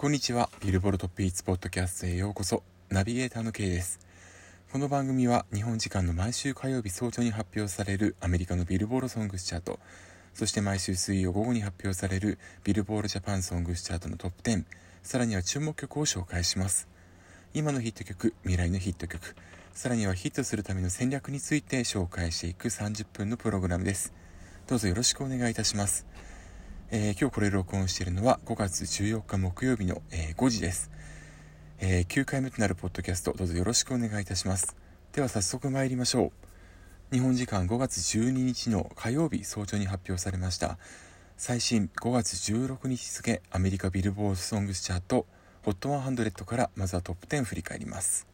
こんにちは。ビルボルトピーツポッドキャストへようこそ。ナビゲーターの K です。この番組は日本時間の毎週火曜日早朝に発表されるアメリカのビルボールソングスチャート、そして毎週水曜午後に発表されるビルボールジャパンソングスチャートのトップ10、さらには注目曲を紹介します。今のヒット曲、未来のヒット曲、さらにはヒットするための戦略について紹介していく30分のプログラムです。どうぞよろしくお願いいたします。えー、今日これ録音しているのは5月14日木曜日の、えー、5時です、えー、9回目となるポッドキャストどうぞよろしくお願いいたします。では早速参りましょう。日本時間5月12日の火曜日早朝に発表されました最新5月16日付アメリカビルボードソングスチャート HOT100 からまずはトップ10振り返ります。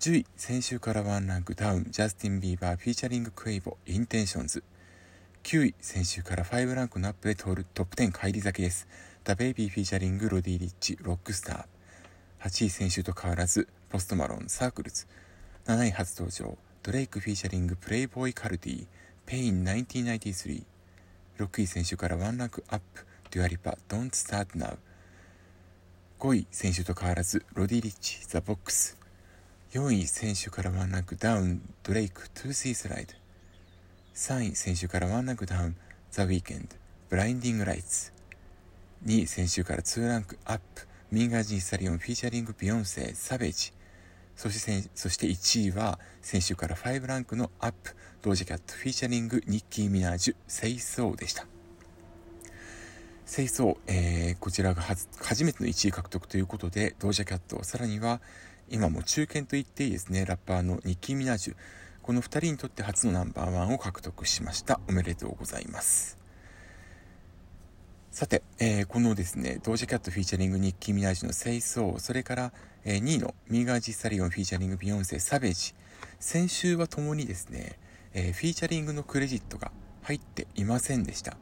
10位先週からワンランクダウンジャスティン・ビーバーフィーチャリングクエイボ Intentions。9位、先週から5ランクのアップで通るトップ10返り咲きです。 DaBaby フィーチャリングロディ・リッチ、 Rockstar。8位、先週と変わらず、ポストマロン、 Circles。7位、初登場、ドレイクフィーチャリングプレイボーイ・カルティ、 Pain 1993。6位、先週から1ランクアップ、デュアリパ、Don't Start Now。5位、先週と変わらず、ロディ・リッチ、ザ・ボックス。4位、先週から1ランクダウン、ドレイク、 Toosie Slide。3位、先週からワンランクダウン、ザ・ウィーケンド、 Blinding Lights。2位、先週から2ランクアップ、ミーガン・ジー・スタリオン、フィーチャリング・ビヨンセ、 Savage。そしてそして1位は、先週から5ランクのアップ、ドージャキャット、フィーチャリング、ニッキー・ミナージュ、 Say So でした。 Say So、えー、こちらが初めての1位獲得ということで、ドージャキャット、さらには、今も中堅と言っていいですね、ラッパーのニッキー・ミナージュ、この2人にとって初のナンバーワンを獲得しました。おめでとうございます。さて、えー、このですね、ドージャキャットフィーチャリングニッキー・ミナージュの清掃、それから、えー、2位のミーガージ・サリオンフィーチャリングビヨンセ、サベージ、先週はともにですね、えー、フィーチャリングのクレジットが入っていませんでした。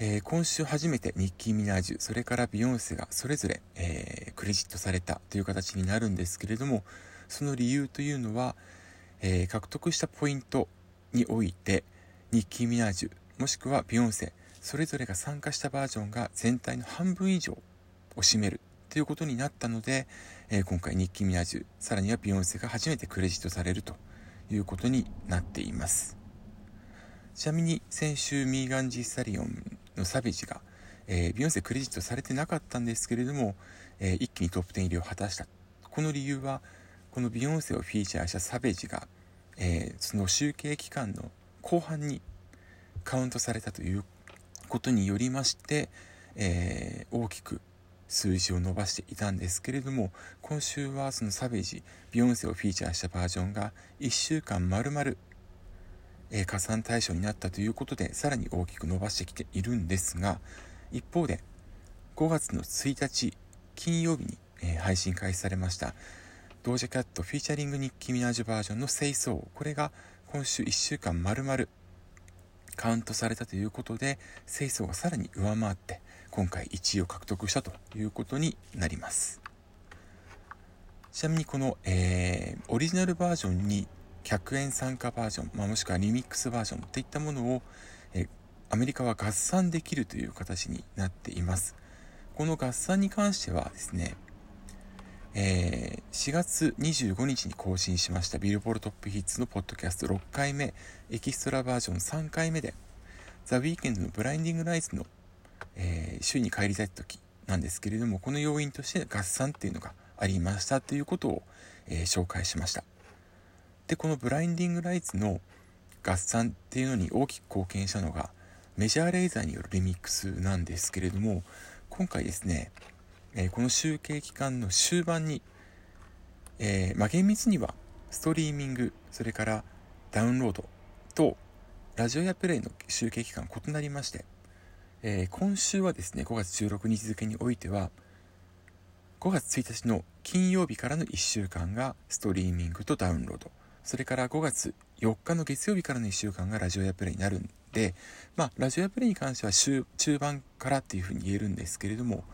えー、今週初めてニッキー・ミナージュ、それからビヨンセがそれぞれ、えー、クレジットされたという形になるんですけれども、その理由というのは、えー、獲得したポイントにおいてニッキー・ミナージュもしくはビヨンセそれぞれが参加したバージョンが全体の半分以上を占めるということになったので、えー、今回ニッキー・ミナージュさらにはビヨンセが初めてクレジットされるということになっています。ちなみに先週ミーガン・ジー・スタリオンの Savage が、えー、ビヨンセクレジットされてなかったんですけれども、えー、一気にトップ10入りを果たした。この理由はこのビヨンセをフィーチャーしたサベージが、えー、その集計期間の後半にカウントされたということによりまして、えー、大きく数字を伸ばしていたんですけれども今週はそのサベージビヨンセをフィーチャーしたバージョンが1週間丸々、加算対象になったということでさらに大きく伸ばしてきているんですが一方で5月の1日金曜日に、配信開始されました。ドージャキャットフィーチャリングニッキー・ミナージュバージョンの清掃。これが今週1週間丸々。カウントされたということで清掃がさらに上回って今回1位を獲得したということになります。ちなみにこの、えー、オリジナルバージョンに100円参加バージョン、まあ、もしくはリミックスバージョンといったものを、えー、アメリカは合算できるという形になっています。この合算に関してはですねえー、4月25日に更新しましたビルボールトップヒッツのポッドキャスト6回目。エキストラバージョン3回目でザ・ウィーケンドのブラインディング・ライズの、えー、週に帰りたい時なんですけれどもこの要因として合算っていうのがありましたということを、えー、紹介しました。でこのブラインディング・ライズの合算っていうのに大きく貢献したのがメジャーレーザーによるリミックスなんですけれども今回ですねえー、この集計期間の終盤に、えー、まあ、厳密にはストリーミングそれからダウンロードとラジオやプレイの集計期間異なりまして、えー、今週はですね5月16日付においては5月1日の金曜日からの1週間がストリーミングとダウンロード。それから5月4日の月曜日からの1週間がラジオやプレイになるんでまあラジオやプレイに関しては中盤からっていうふうに言えるんですけれども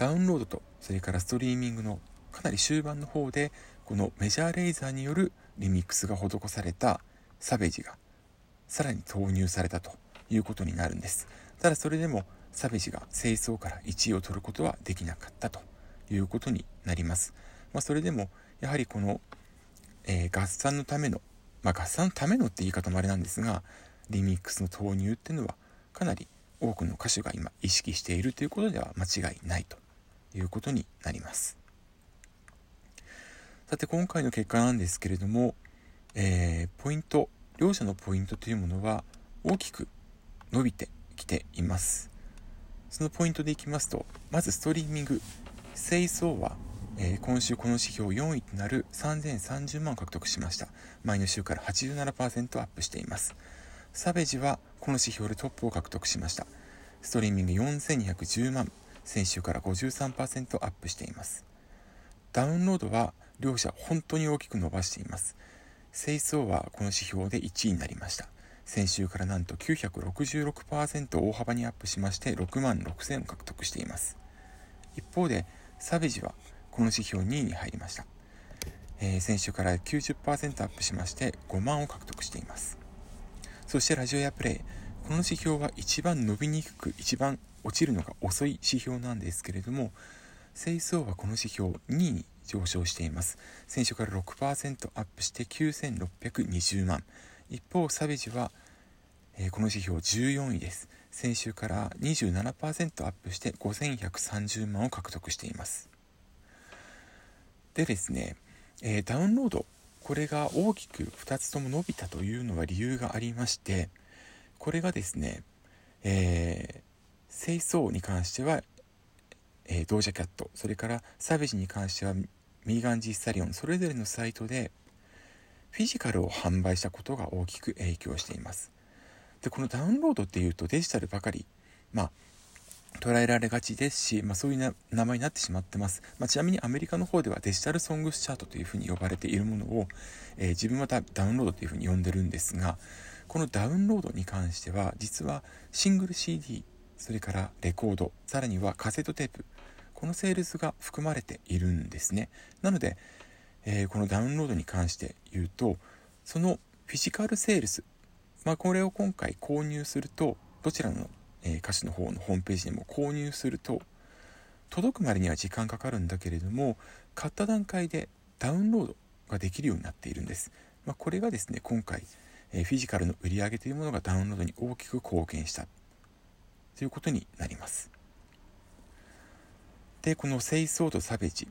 ダウンロードとそれからストリーミングのかなり終盤の方でこのメジャーレイザーによるリミックスが施されたサベージがさらに投入されたということになるんですただそれでもサベージが清掃から1位を取ることはできなかったということになります。まあ、それでもやはりこの、えー、合算のための、まあ、合算のためのって言い方もあれなんですがリミックスの投入っていうのはかなり多くの歌手が今意識しているということでは間違いないということになります。さて今回の結果なんですけれども、えー、ポイント両者のポイントというものは大きく伸びてきています。そのポイントでいきますとまずストリーミング。清掃は、えー、今週この指標4位となる3030万獲得しました。前の週から87%アップしています。サベジはこの指標でトップを獲得しました。ストリーミング4210万先週から53%アップしています。ダウンロードは両者本当に大きく伸ばしています。清掃はこの指標で1位になりました。先週からなんと966%大幅にアップしまして6万6000を獲得しています。一方でサベジはこの指標2位に入りました、えー、先週から90%アップしまして5万を獲得しています。そしてラジオやプレイ。この指標は一番伸びにくく一番落ちるのが遅い指標なんですけれども清掃はこの指標2位に上昇しています。先週から6%アップして9620万。一方サベジは、えー、この指標14位です。先週から27%アップして5130万を獲得しています。でですね、えー、ダウンロード。これが大きく2つとも伸びたというのは理由がありましてこれがですね、えー、清掃に関しては、えー、ドージャキャット。それからサベジに関してはミーガン・ジ・スタリオン。それぞれのサイトでフィジカルを販売したことが大きく影響しています。でこのダウンロードっていうとデジタルばかりまあ捉えられがちですし、まあ、そういう名前になってしまってます、まあ、ちなみにアメリカの方ではデジタルソングスチャートというふうに呼ばれているものを、えー、自分はダウンロードというふうに呼んでるんですがこのダウンロードに関しては実はシングル CD それからレコードさらにはカセットテープ。このセールスが含まれているんですね。なので、えー、このダウンロードに関して言うとそのフィジカルセールス、まあ、これを今回購入するとどちらの、えー、歌詞の方のホームページでも購入すると届くまでには時間かかるんだけれども買った段階でダウンロードができるようになっているんです、まあ、これがですね今回、えー、フィジカルの売り上げというものがダウンロードに大きく貢献した。ということになります。でこの清掃とサベジ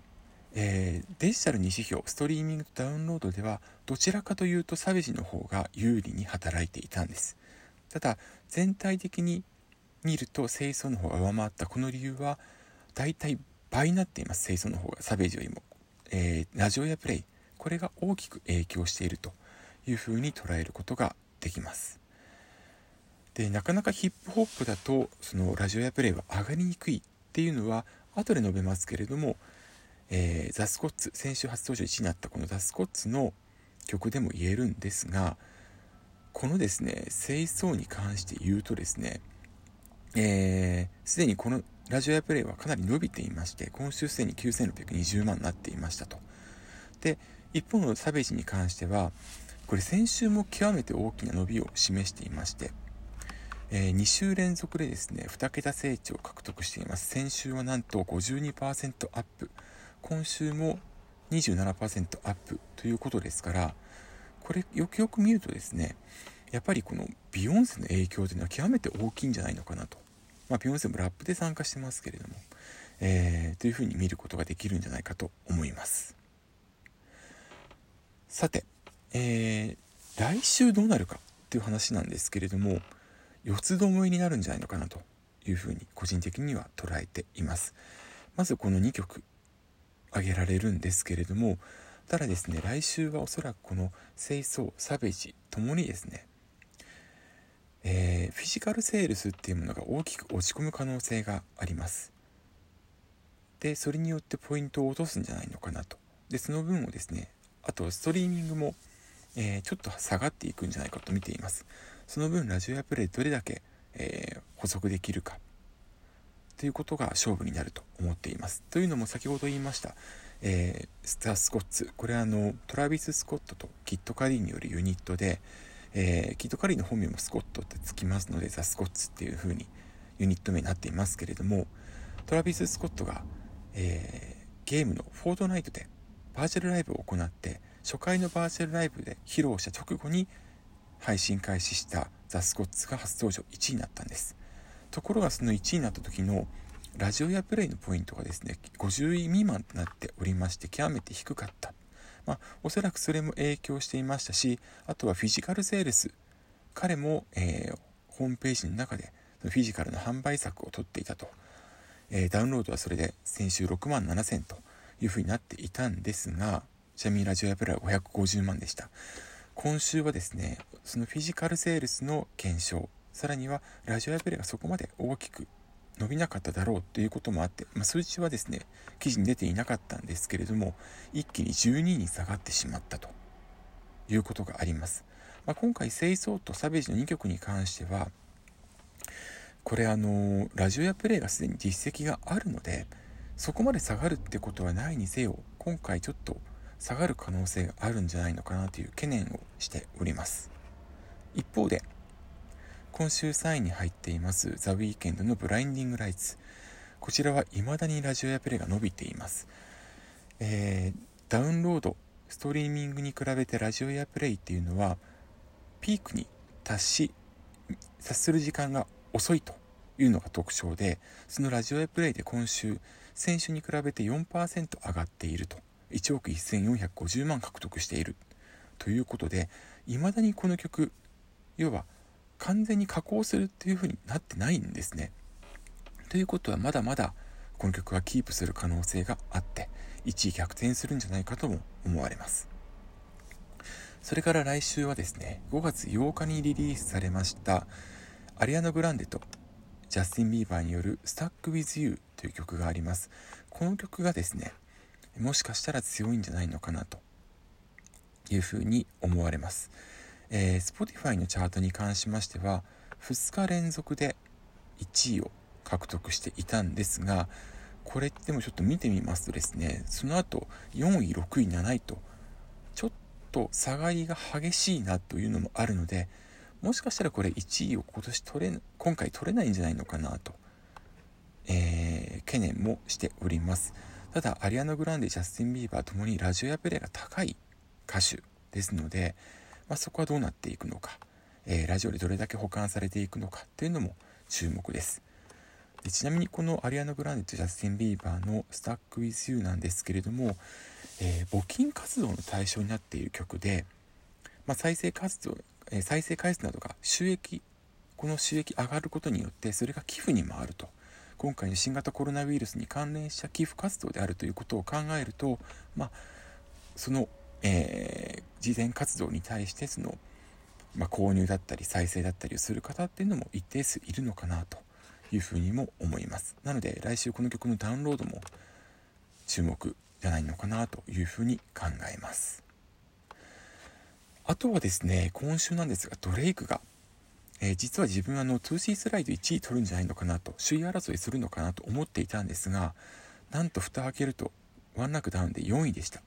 えー、デジタル2指標ストリーミングとダウンロードではどちらかというとサベジの方が有利に働いていたんです。ただ全体的に見ると清掃の方が上回ったこの理由は大体倍になっています。清掃の方がサベージよりも、えー、ラジオやプレイこれが大きく影響しているというふうに捉えることができます。でなかなかヒップホップだとそのラジオやプレイは上がりにくいっていうのは後で述べますけれどもえー、ザ・スコッツ先週初登場1位になったこのザ・スコッツの曲でも言えるんですがこのですね清掃に関して言うとですねすで、えー、にこのラジオやプレイはかなり伸びていまして今週すでに9620万になっていましたと。で一方のサベージに関してはこれ先週も極めて大きな伸びを示していましてえー、2週連続でですね2桁成長を獲得しています。先週はなんと52%アップ。今週も27%アップということですからこれよくよく見るとですねやっぱりこのビヨンセの影響というのは極めて大きいんじゃないのかなと、まあ、ビヨンセもラップで参加してますけれども、えー、というふうに見ることができるんじゃないかと思います。さて、えー、来週どうなるかっていう話なんですけれども四つどもえになるんじゃないのかなというふうに個人的には捉えています。まずこの2曲挙げられるんですけれどもただですね来週はおそらくこの清掃サベジともにですね、えー、フィジカルセールスっていうものが大きく落ち込む可能性があります。でそれによってポイントを落とすんじゃないのかなと。でその分をですねあとストリーミングも、えー、ちょっと下がっていくんじゃないかと見ています。その分ラジオやプレイどれだけ、えー、補足できるかということが勝負になると思っています。というのも先ほど言いました、えー、スター・スコッツこれはあのトラビス・スコットとキット・カリーによるユニットで、えー、キット・カリーの本名もスコットってつきますのでザ・スコッツっていう風にユニット名になっていますけれどもトラビス・スコットが、えー、ゲームのフォートナイトでバーチャルライブを行って初回のバーチャルライブで披露した直後に配信開始したザ・スコッツが初登場1位になったんです。ところがその1位になった時のラジオやプレイのポイントがですね50位未満となっておりまして極めて低かった。まあ、おそらくそれも影響していましたしあとはフィジカルセールス彼も、えー、ホームページの中でフィジカルの販売策を取っていたと、えー、ダウンロードはそれで先週6万7000というふうになっていたんですがちなみにラジオやプレイは550万でした。今週はですねそのフィジカルセールスの減少さらにはラジオやプレイがそこまで大きく伸びなかっただろうということもあって、まあ、数値はですね記事に出ていなかったんですけれども一気に12位に下がってしまったということがあります、まあ、今回清掃とサベージの2曲に関してはこれあのラジオやプレイがすでに実績があるのでそこまで下がるってことはないにせよ今回ちょっと下がる可能性があるんじゃないのかなという懸念をしております。一方で今週3位に入っていますザ・ウィーケンドのブラインディング・ライツ。こちらは未だにラジオやプレイが伸びています、えー、ダウンロードストリーミングに比べてラジオやプレイっていうのはピークに達し達する時間が遅いというのが特徴でそのラジオやプレイで今週先週に比べて4%上がっていると。1億1450万獲得しているということで未だにこの曲要は完全に加工するっていう風になってないんですね。ということはまだまだこの曲はキープする可能性があって1位逆転するんじゃないかとも思われます。それから来週はですね5月8日にリリースされましたアリアノ・グランデとジャスティン・ビーバーによる「Stuck with You」という曲があります。この曲がですねもしかしたら強いんじゃないのかなというふうに思われます。えー、Spotify のチャートに関しましては2日連続で1位を獲得していたんですがこれってもちょっと見てみますとですねその後4位6位7位とちょっと下がりが激しいなというのもあるのでもしかしたらこれ1位を今年取れ今回取れないんじゃないのかなと、えー、懸念もしておりますただアリアナ・グランデジャスティン・ビーバーともにラジオエアプレイが高い歌手ですのでまあ、そこはどうなっていくのか、えー、ラジオでどれだけ補完されていくのかっていうのも注目です。でちなみにこのアリアナ・グランデとジャスティン・ビーバーの「 Stuck with U」なんですけれども、えー、募金活動の対象になっている曲で、まあ、再生活動、えー、再生回数などが収益この収益上がることによってそれが寄付に回ると。今回の新型コロナウイルスに関連した寄付活動であるということを考えると、まあ、そのえー、慈善活動に対してその、まあ、購入だったり再生だったりをする方っていうのも一定数いるのかなというふうにも思います。なので来週この曲のダウンロードも注目じゃないのかなというふうに考えます。あとはですね今週なんですがドレイクが、えー、実は自分はあの 2C スライド1位取るんじゃないのかなと首位争いするのかなと思っていたんですがなんと蓋開けるとワンランクダウンで4位でした。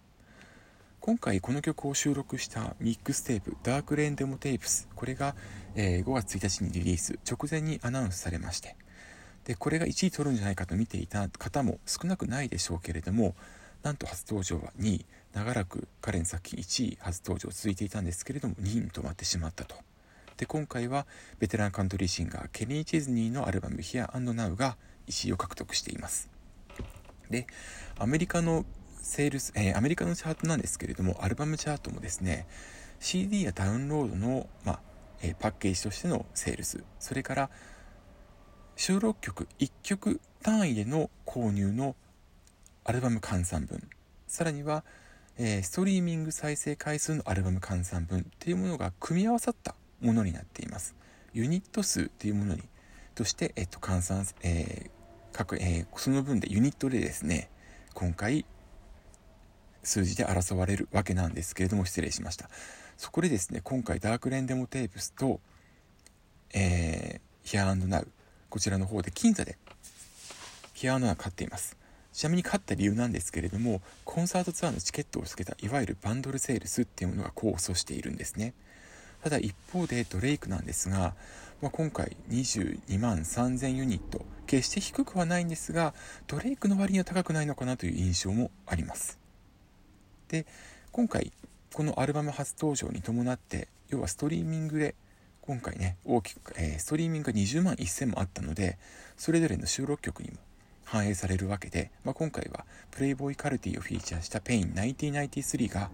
今回この曲を収録したミックステープダークレーンデモテープスこれが、えー、5月1日にリリース直前にアナウンスされましてでこれが1位取るんじゃないかと見ていた方も少なくないでしょうけれどもなんと初登場は2位長らく彼の作品1位初登場続いていたんですけれども2位に止まってしまったと。で今回はベテランカントリーシンガーケニー・チェズニーのアルバム「Here&Now」が1位を獲得しています。でアメリカのセールス、えー、アメリカのチャートなんですけれども、アルバムチャートもですね、CD やダウンロードの、まあえー、パッケージとしてのセールス、それから収録曲1曲単位での購入のアルバム換算分、さらには、え、ストリーミング再生回数のアルバム換算分というものが組み合わさったものになっています。ユニット数というものにとして、えっと、換算、えー各えー、その分でユニットでですね、今回数字で争われるわけなんですけれども失礼しました。そこでですね今回ダークレンデモテープスと、えー、ヒアーナウこちらの方で僅差でヒアーナウ勝っています。ちなみに勝った理由なんですけれどもコンサートツアーのチケットを付けたいわゆるバンドルセールスっていうものが功を奏しているんですね。ただ一方でドレイクなんですがまあ、今回22万3000ユニット決して低くはないんですがドレイクの割には高くないのかなという印象もあります。で今回このアルバム初登場に伴って要はストリーミングで今回ね大きく、えー、ストリーミングが20万1000もあったのでそれぞれの収録曲にも反映されるわけで、まあ、今回はプレイボーイカルティをフィーチャーした Pain 1993が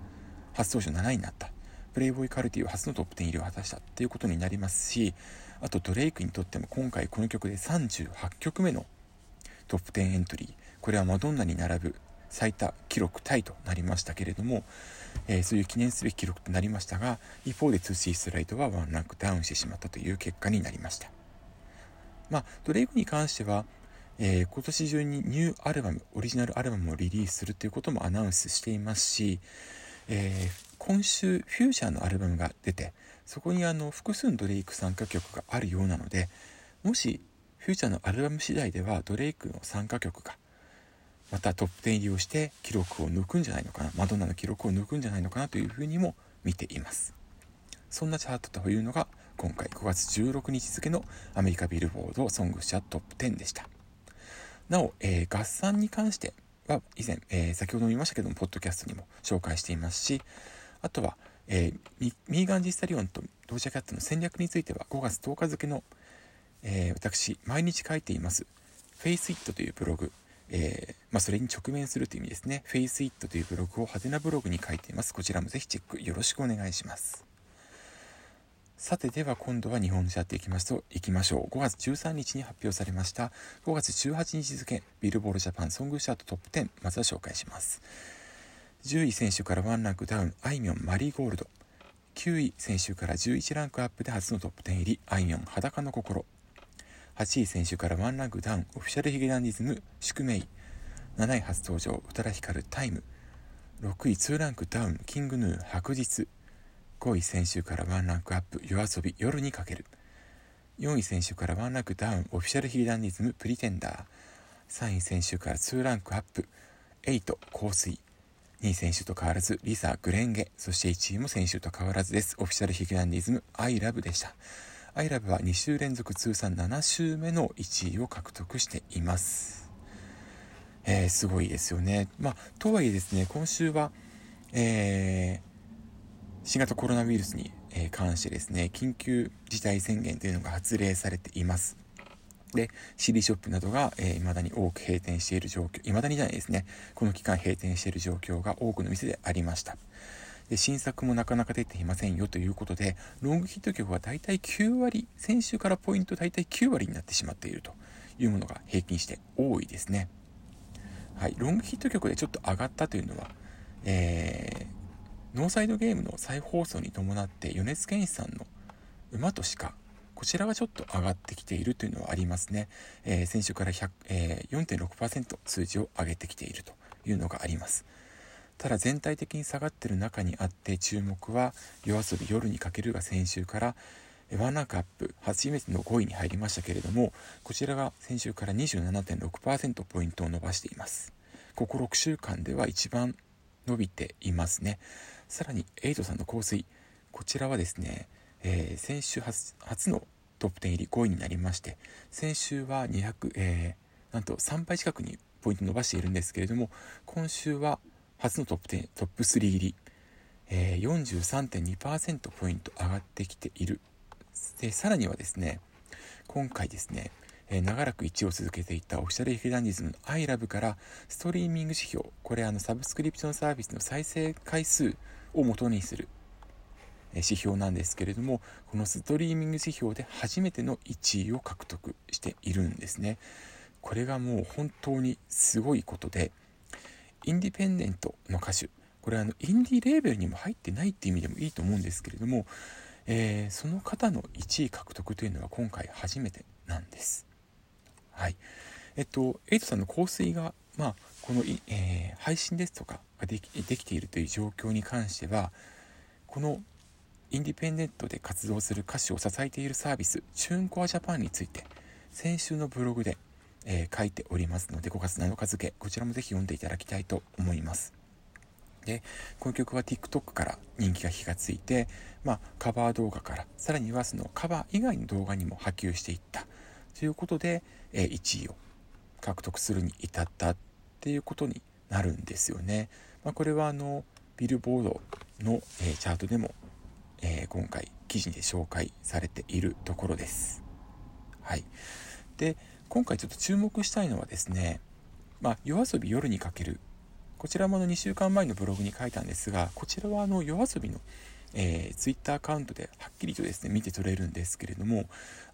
初登場7位になった。プレイボーイカルティを初のトップ10入りを果たしたっていうことになりますしあとドレイクにとっても今回この曲で38曲目のトップ10エントリー。これはマドンナに並ぶ最多記録タイとなりましたけれども、えー、そういう記念すべき記録となりましたが一方で 2C スライドはワンランクダウンしてしまったという結果になりました。まあドレイクに関してはえー、今年中にニューアルバムオリジナルアルバムをリリースするということもアナウンスしていますし、えー、今週フューチャーのアルバムが出てそこにあの複数のドレイク参加曲があるようなのでもしフューチャーのアルバム次第ではドレイクの参加曲がまたトップ10入りをして記録を抜くんじゃないのかなマドンナの記録を抜くんじゃないのかなというふうにも見ています。そんなチャートというのが今回5月16日付のアメリカビルボードソングシャトップ10でした。なお、えー、合算に関しては以前、えー、先ほども言いましたけども、ポッドキャストにも紹介していますし、あとは、えー、ミーガン・ジスタリオンとドージャキャットの戦略については5月10日付の、えー、私、毎日書いています、Face It というブログ、えー、まあ、それに直面するという意味ですね。Face It というブログを派手なブログに書いています。こちらもぜひチェックよろしくお願いします。さてでは今度は日本にやっていきますと、いきましょう。5月13日に発表されました、5月18日付、ビルボールジャパンソングシャートトップ10、まずは紹介します。10位選手から1ランクダウン、あいみょんマリーゴールド。9位選手から11ランクアップで初のトップ10入り、あいみょん裸の心。8位選手から1ランクダウン、オフィシャルヒゲダンディズム、宿命。7位初登場、宇多田ヒカルタイム。6位2ランクダウン、キングヌー白日。5位先週からワンランクアップ夜遊び夜にかける4位先週からワンランクダウンオフィシャルヒーダンディズムプリテンダー3位先週から2ランクアップ8香水2位選手と変わらずリサグレンゲそして1位も先週と変わらずです。オフィシャルヒゲダンディズムアイラブでした。アイラブは2週連続通算7週目の1位を獲得しています。えー、すごいですよね。まあとはいえですね今週はえー新型コロナウイルスに関してですね、緊急事態宣言というのが発令されています。で、CD ショップなどが、えー、未だに多く閉店している状況、未だにじゃないですね、この期間閉店している状況が多くの店でありました。で、新作もなかなか出ていませんよということで、ロングヒット曲は大体9割、先週からポイント大体9割になってしまっているというものが平均して多いですね。はい、ロングヒット曲でちょっと上がったというのは、えーノーサイドゲームの再放送に伴って米津玄師さんの「馬と鹿」こちらがちょっと上がってきているというのはありますね、えー、先週から100えー、4.6%数字を上げてきているというのがあります。ただ全体的に下がってる中にあって注目は夜遊び夜にかけるが先週からワンランクアップ初めての5位に入りましたけれどもこちらが先週から27.6%ポイントを伸ばしています。ここ6週間では一番伸びていますね。さらにエイトさんの香水こちらはですね、えー、先週初のトップ10入り5位になりまして先週は200、えー、なんと3倍近くにポイント伸ばしているんですけれども今週は初のトップ10トップ3入り、えー、43.2%ポイント上がってきている。でさらにはですね今回ですねえー、長らく1位を続けていたオフィシャルヒゲダンディズムの iLove からストリーミング指標これあのサブスクリプションサービスの再生回数を元にする指標なんですけれどもこのストリーミング指標で初めての1位を獲得しているんですね。これがもう本当にすごいことでインディペンデントの歌手これはあのインディレーベルにも入ってないっていう意味でもいいと思うんですけれども、えー、その方の1位獲得というのは今回初めてなんです。はい。えっとエイトさんの香水がまあこの、えー、配信ですとかができできているという状況に関してはこのインディペンデントで活動する歌手を支えているサービスチューンコアジャパンについて先週のブログで、えー、書いておりますので5月7日付こちらもぜひ読んでいただきたいと思いますでこの曲は TikTok から人気が火がついて、まあ、カバー動画からさらにはそのカバー以外の動画にも波及していったということで、えー、1位を獲得するに至ったっていうことになるんですよね。まあ、これはあのビルボードの、えー、チャートでも、えー、今回記事で紹介されているところです。はい、で今回ちょっと注目したいのはですね、まあ、夜遊び夜にかけるこちらもの2週間前のブログに書いたんですがこちらはあの夜遊びの、えー、ツイッターアカウントではっきりとですね見て取れるんですけれども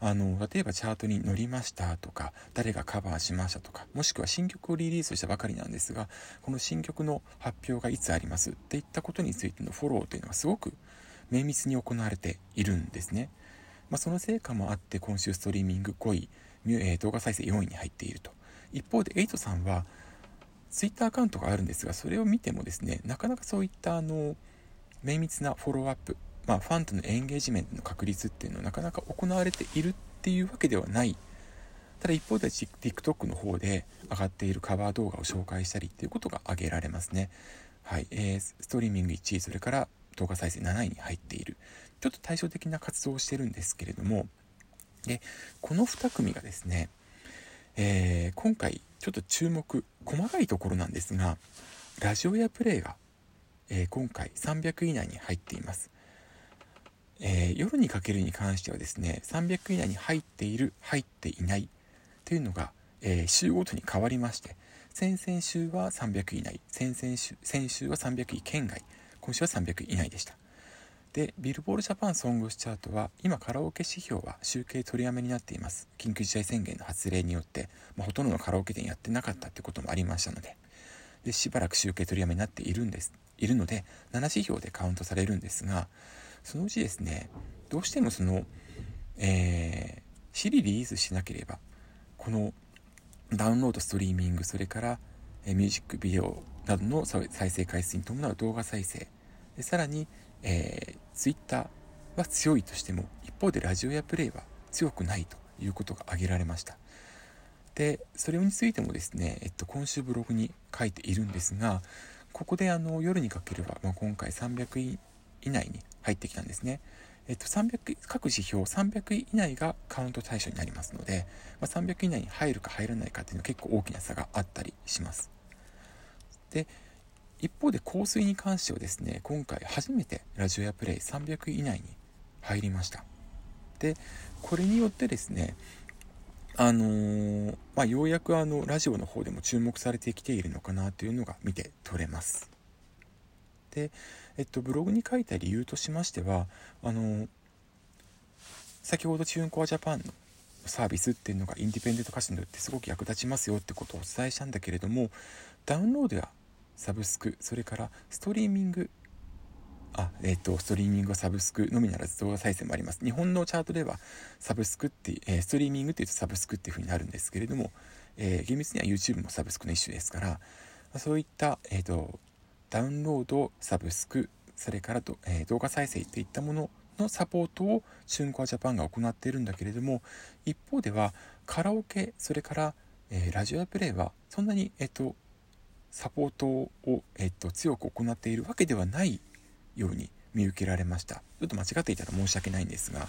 あの例えばチャートに載りましたとか誰がカバーしましたとかもしくは新曲をリリースしたばかりなんですがこの新曲の発表がいつありますっていったことについてのフォローというのがすごく綿密に行われているんですね、まあ、その成果もあって今週ストリーミング5位、え、動画再生4位に入っていると。一方でエイトさんはツイッターアカウントがあるんですがそれを見てもですねなかなかそういったあの綿密なフォローアップ、まあ、ファンとのエンゲージメントの確率っていうのはなかなか行われているっていうわけではない。ただ一方で TikTok の方で上がっているカバー動画を紹介したりっていうことが挙げられますね。はい、えー、ストリーミング1位それから動画再生7位に入っている。ちょっと対照的な活動をしてるんですけれども。でこの2組がですね、えー、今回ちょっと注目細かいところなんですがラジオやプレイが、えー、今回300以内に入っています、えー、夜にかけるに関してはですね300位以内に入っている入っていないというのが、え、週ごとに変わりまして先々週は300位以内先々週先週は300位圏外今週は300以内でした。でビルボールジャパンソングスチャートは今カラオケ指標は集計取りやめになっています。緊急事態宣言の発令によって、まあ、ほとんどのカラオケ店やってなかったってこともありましたので。でしばらく集計取りやめになっているんです。いるので7指標でカウントされるんですがそのうちですねどうしてもそのえー、シリリースしなければこのダウンロードストリーミングそれから、え、ミュージックビデオなどの再生回数に伴う動画再生。でさらにえー、Twitter は強いとしても一方でラジオやプレイは強くないということが挙げられました。でそれについてもですね、えっと、今週ブログに書いているんですがここであの夜にかければ、まあ、今回300位以内に入ってきたんですね。えっと、300各指標300位以内がカウント対象になりますので、まあ、300位以内に入るか入らないかっていうのは結構大きな差があったりします。で一方で香水に関してはですね今回初めてラジオやプレイ300位以内に入りました。でこれによってですねあのー、まあ、ようやくあのラジオの方でも注目されてきているのかなというのが見て取れます。で、えっと、ブログに書いた理由としましてはあのー、先ほどチューンコアジャパンのサービスっていうのがインディペンデント歌手によってすごく役立ちますよってことをお伝えしたんだけれどもダウンロードやサブスクそれからストリーミング。あえっ、ー、とストリーミングはサブスクのみならず動画再生もあります。日本のチャートではサブスクって、えー、ストリーミングっていうとサブスクっていうふうになるんですけれども、えー、厳密には YouTube もサブスクの一種ですからそういった、えーと、ダウンロードサブスクそれからと、えー、動画再生といったもののサポートを春コアジャパンが行っているんだけれども一方ではカラオケそれから、えー、ラジオプレイはそんなに、えーとサポートを、えっと、強く行っているわけではないように見受けられました。ちょっと間違っていたら申し訳ないんですが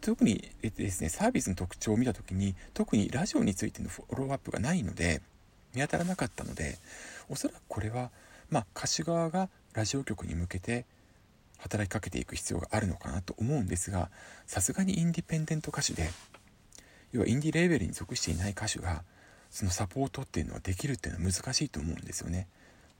特に、ですね、サービスの特徴を見た時に特にラジオについてのフォローアップがないので見当たらなかったのでおそらくこれは、まあ、歌手側がラジオ局に向けて働きかけていく必要があるのかなと思うんですがさすがにインディペンデント歌手で要はインディレーベルに属していない歌手がそのサポートっていうのはできるっていうのは難しいと思うんですよね。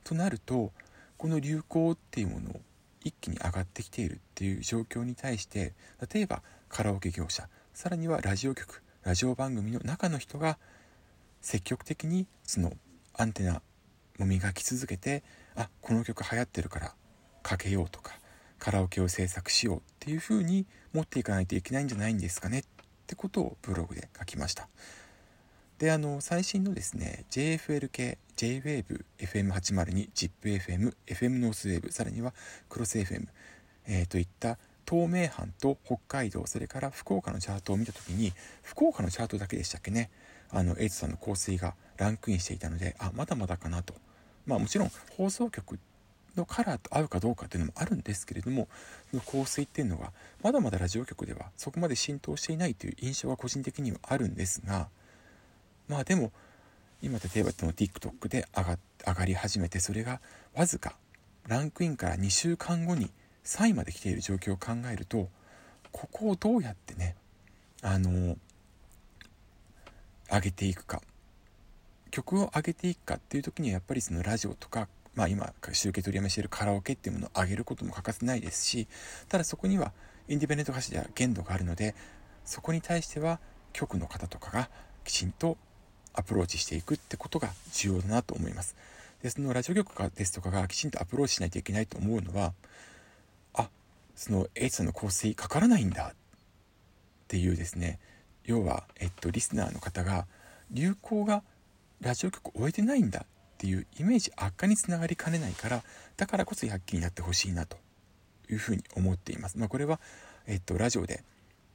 となるとこの流行っていうものを一気に上がってきているっていう状況に対して例えばカラオケ業者さらにはラジオ局ラジオ番組の中の人が積極的にそのアンテナを磨き続けてあこの曲流行ってるからかけようとかカラオケを制作しようっていう風に持っていかないといけないんじゃないんですかねってことをブログで書きました。であの最新のですね JFL 系 JWAVE FM802 ZIPFM FM ノースウェーブさらにはクロス FM、えー、といった東名阪と北海道それから福岡のチャートを見た時に福岡のチャートだけでしたっけねあの瑛人さんの香水がランクインしていたのであまだまだかなと。まあもちろん放送局のカラーと合うかどうかっていうのもあるんですけれどもその香水っていうのはまだまだラジオ局ではそこまで浸透していないという印象は個人的にはあるんですがまあでも今例えばの TikTok で上が上がり始めてそれがわずかランクインから2週間後に3位まで来ている状況を考えるとここをどうやってねあの上げていくか。曲を上げていくかっていう時にはやっぱりそのラジオとかまあ今集計取りやめしているカラオケっていうものを上げることも欠かせないですしただそこにはインディペンデント歌手では限度があるのでそこに対しては局の方とかがきちんとアプローチしていくってことが重要だなと思いますでそのラジオ局ですとかがきちんとアプローチしないといけないと思うのはあその H さんの香水かからないんだっていうですね要は、えっと、リスナーの方が流行がラジオ局を終えてないんだっていうイメージ悪化につながりかねないからだからこそ躍起になってほしいなというふうに思っています。まあ、これは、えっと、ラジオで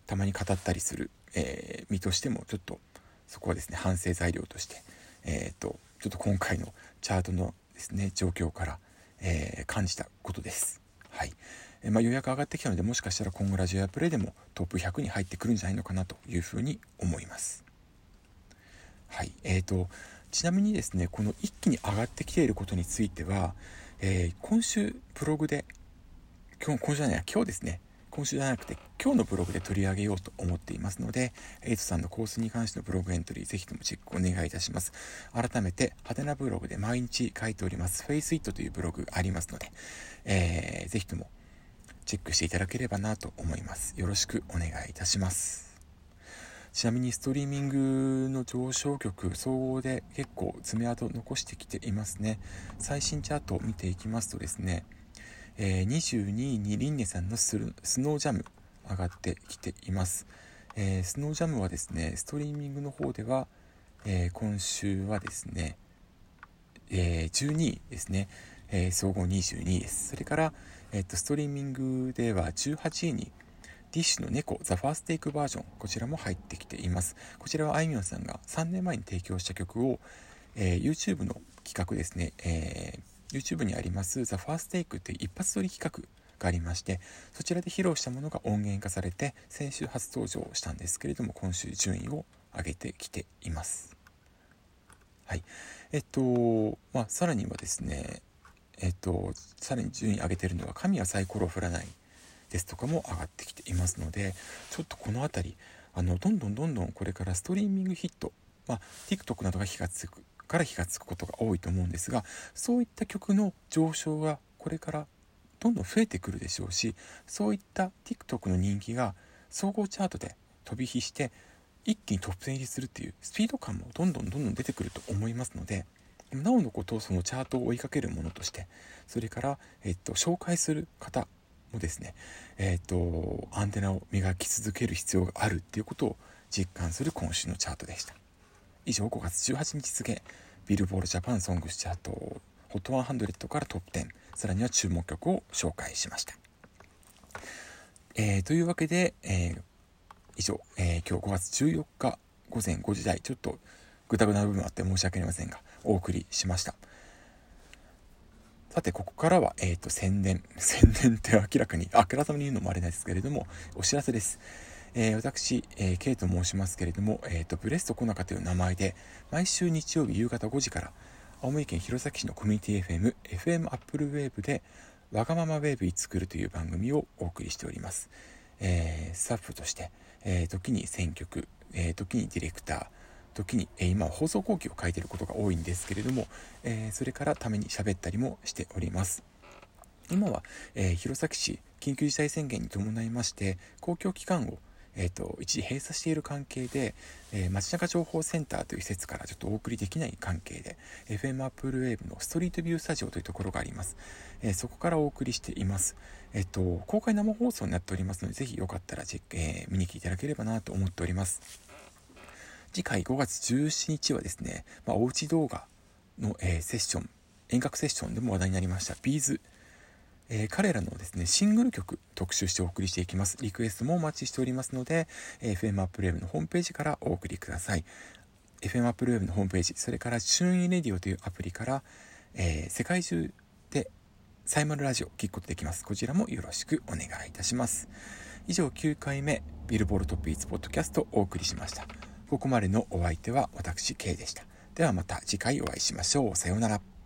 たまに語ったりする、えー、身としてもちょっとそこはですね反省材料として、えー、っとちょっと今回のチャートのですね状況から、えー、感じたことです。はい、えまあ、予約上がってきたのでもしかしたら今後ラジオやプレイでもトップ100に入ってくるんじゃないのかなというふうに思います。はいえーとちなみにですねこの一気に上がってきていることについては、えー、今週ブログで今日今週じゃない今日ですね今週じゃなくて今日のブログで取り上げようと思っていますのでエイトさんのコースに関してのブログエントリーぜひともチェックお願いいたします。改めてハテナブログで毎日書いております。 Face It というブログありますので、えー、ぜひともチェックしていただければなと思います。よろしくお願いいたします。ちなみにストリーミングの上昇曲総合で結構爪痕残してきていますね。最新チャートを見ていきますとですね、えー、22位にリンネさんのスノージャム上がってきています、えー、スノージャムはですねストリーミングの方では、えー、今週はですね、え12位ですね、え総合22位です。それから、えー、とストリーミングでは18位にディッシュの猫ザ・ファーステイクバージョンこちらも入ってきています。こちらはあいみょんさんが3年前に提供した曲を、えー、YouTube の企画ですね、えー、YouTube にありますザ・ファーステイクという一発撮り企画がありましてそちらで披露したものが音源化されて先週初登場したんですけれども今週順位を上げてきています。はい。えっとまあさらにはですねえっとさらに順位上げてるのは神はサイコロを振らないですとかも上がってきていますのでちょっとこの辺りあのどんどんどんどんこれからストリーミングヒット、まあ、TikTok などが火がつくから火がつくことが多いと思うんですがそういった曲の上昇がこれからどんどん増えてくるでしょうしそういった TikTok の人気が総合チャートで飛び火して一気にトップ10入りするっていうスピード感もどんどんどんどん出てくると思いますのでなおのことをそのチャートを追いかけるものとしてそれから、えっと、紹介する方もですね、えっ、と、アンテナを磨き続ける必要があるっていうことを実感する今週のチャートでした。以上、5月18日付、ビルボールジャパンソングスチャート、ホット100からトップ10、さらには注目曲を紹介しました。えー、というわけで、えー、以上、えー、今日5月14日午前5時台、ちょっとぐだぐだな部分あって申し訳ありませんが、お送りしました。さて、ここからは、えっ、ー、と、宣伝。宣伝って明らかに、あからさまに言うのもあれなんですけれども、お知らせです。えー、私、えー、ケイと申しますけれども、え、ー、と、ブレストコナカという名前で、毎週日曜日夕方5時から、青森県弘前市のコミュニティ FM、FM アップルウェーブで、わがままウェーブに作るという番組をお送りしております。えー、スタッフとして、えー、時に選曲、えー、時にディレクター、時に、え今放送後期を書いていることが多いんですけれども、えそれからために喋ったりもしております。今は、え弘前市緊急事態宣言に伴いまして公共機関をえーと、一時閉鎖している関係で、えー、街中情報センターという施設からちょっとお送りできない関係で FM アップルウェーブのストリートビュースタジオというところがあります、えー、そこからお送りしていますえっ、ー、と公開生放送になっておりますのでぜひよかったらえ見に来ていただければなと思っております次回5月17日はですね、まあ、おうち動画の、え、セッション、遠隔セッションでも話題になりました、 B'z。えー、彼らのですね、シングル曲特集してお送りしていきます。リクエストもお待ちしておりますので、えー、FM アップルウェブのホームページからお送りください。FM アップルウェブのホームページ、それからチューンインレディオというアプリから、えー、世界中でサイマルラジオ聞くことできます。こちらもよろしくお願いいたします。以上9回目、ビルボールトップイーツポッドキャストをお送りしました。ここまでのお相手は私 K でした。ではまた次回お会いしましょう。さようなら。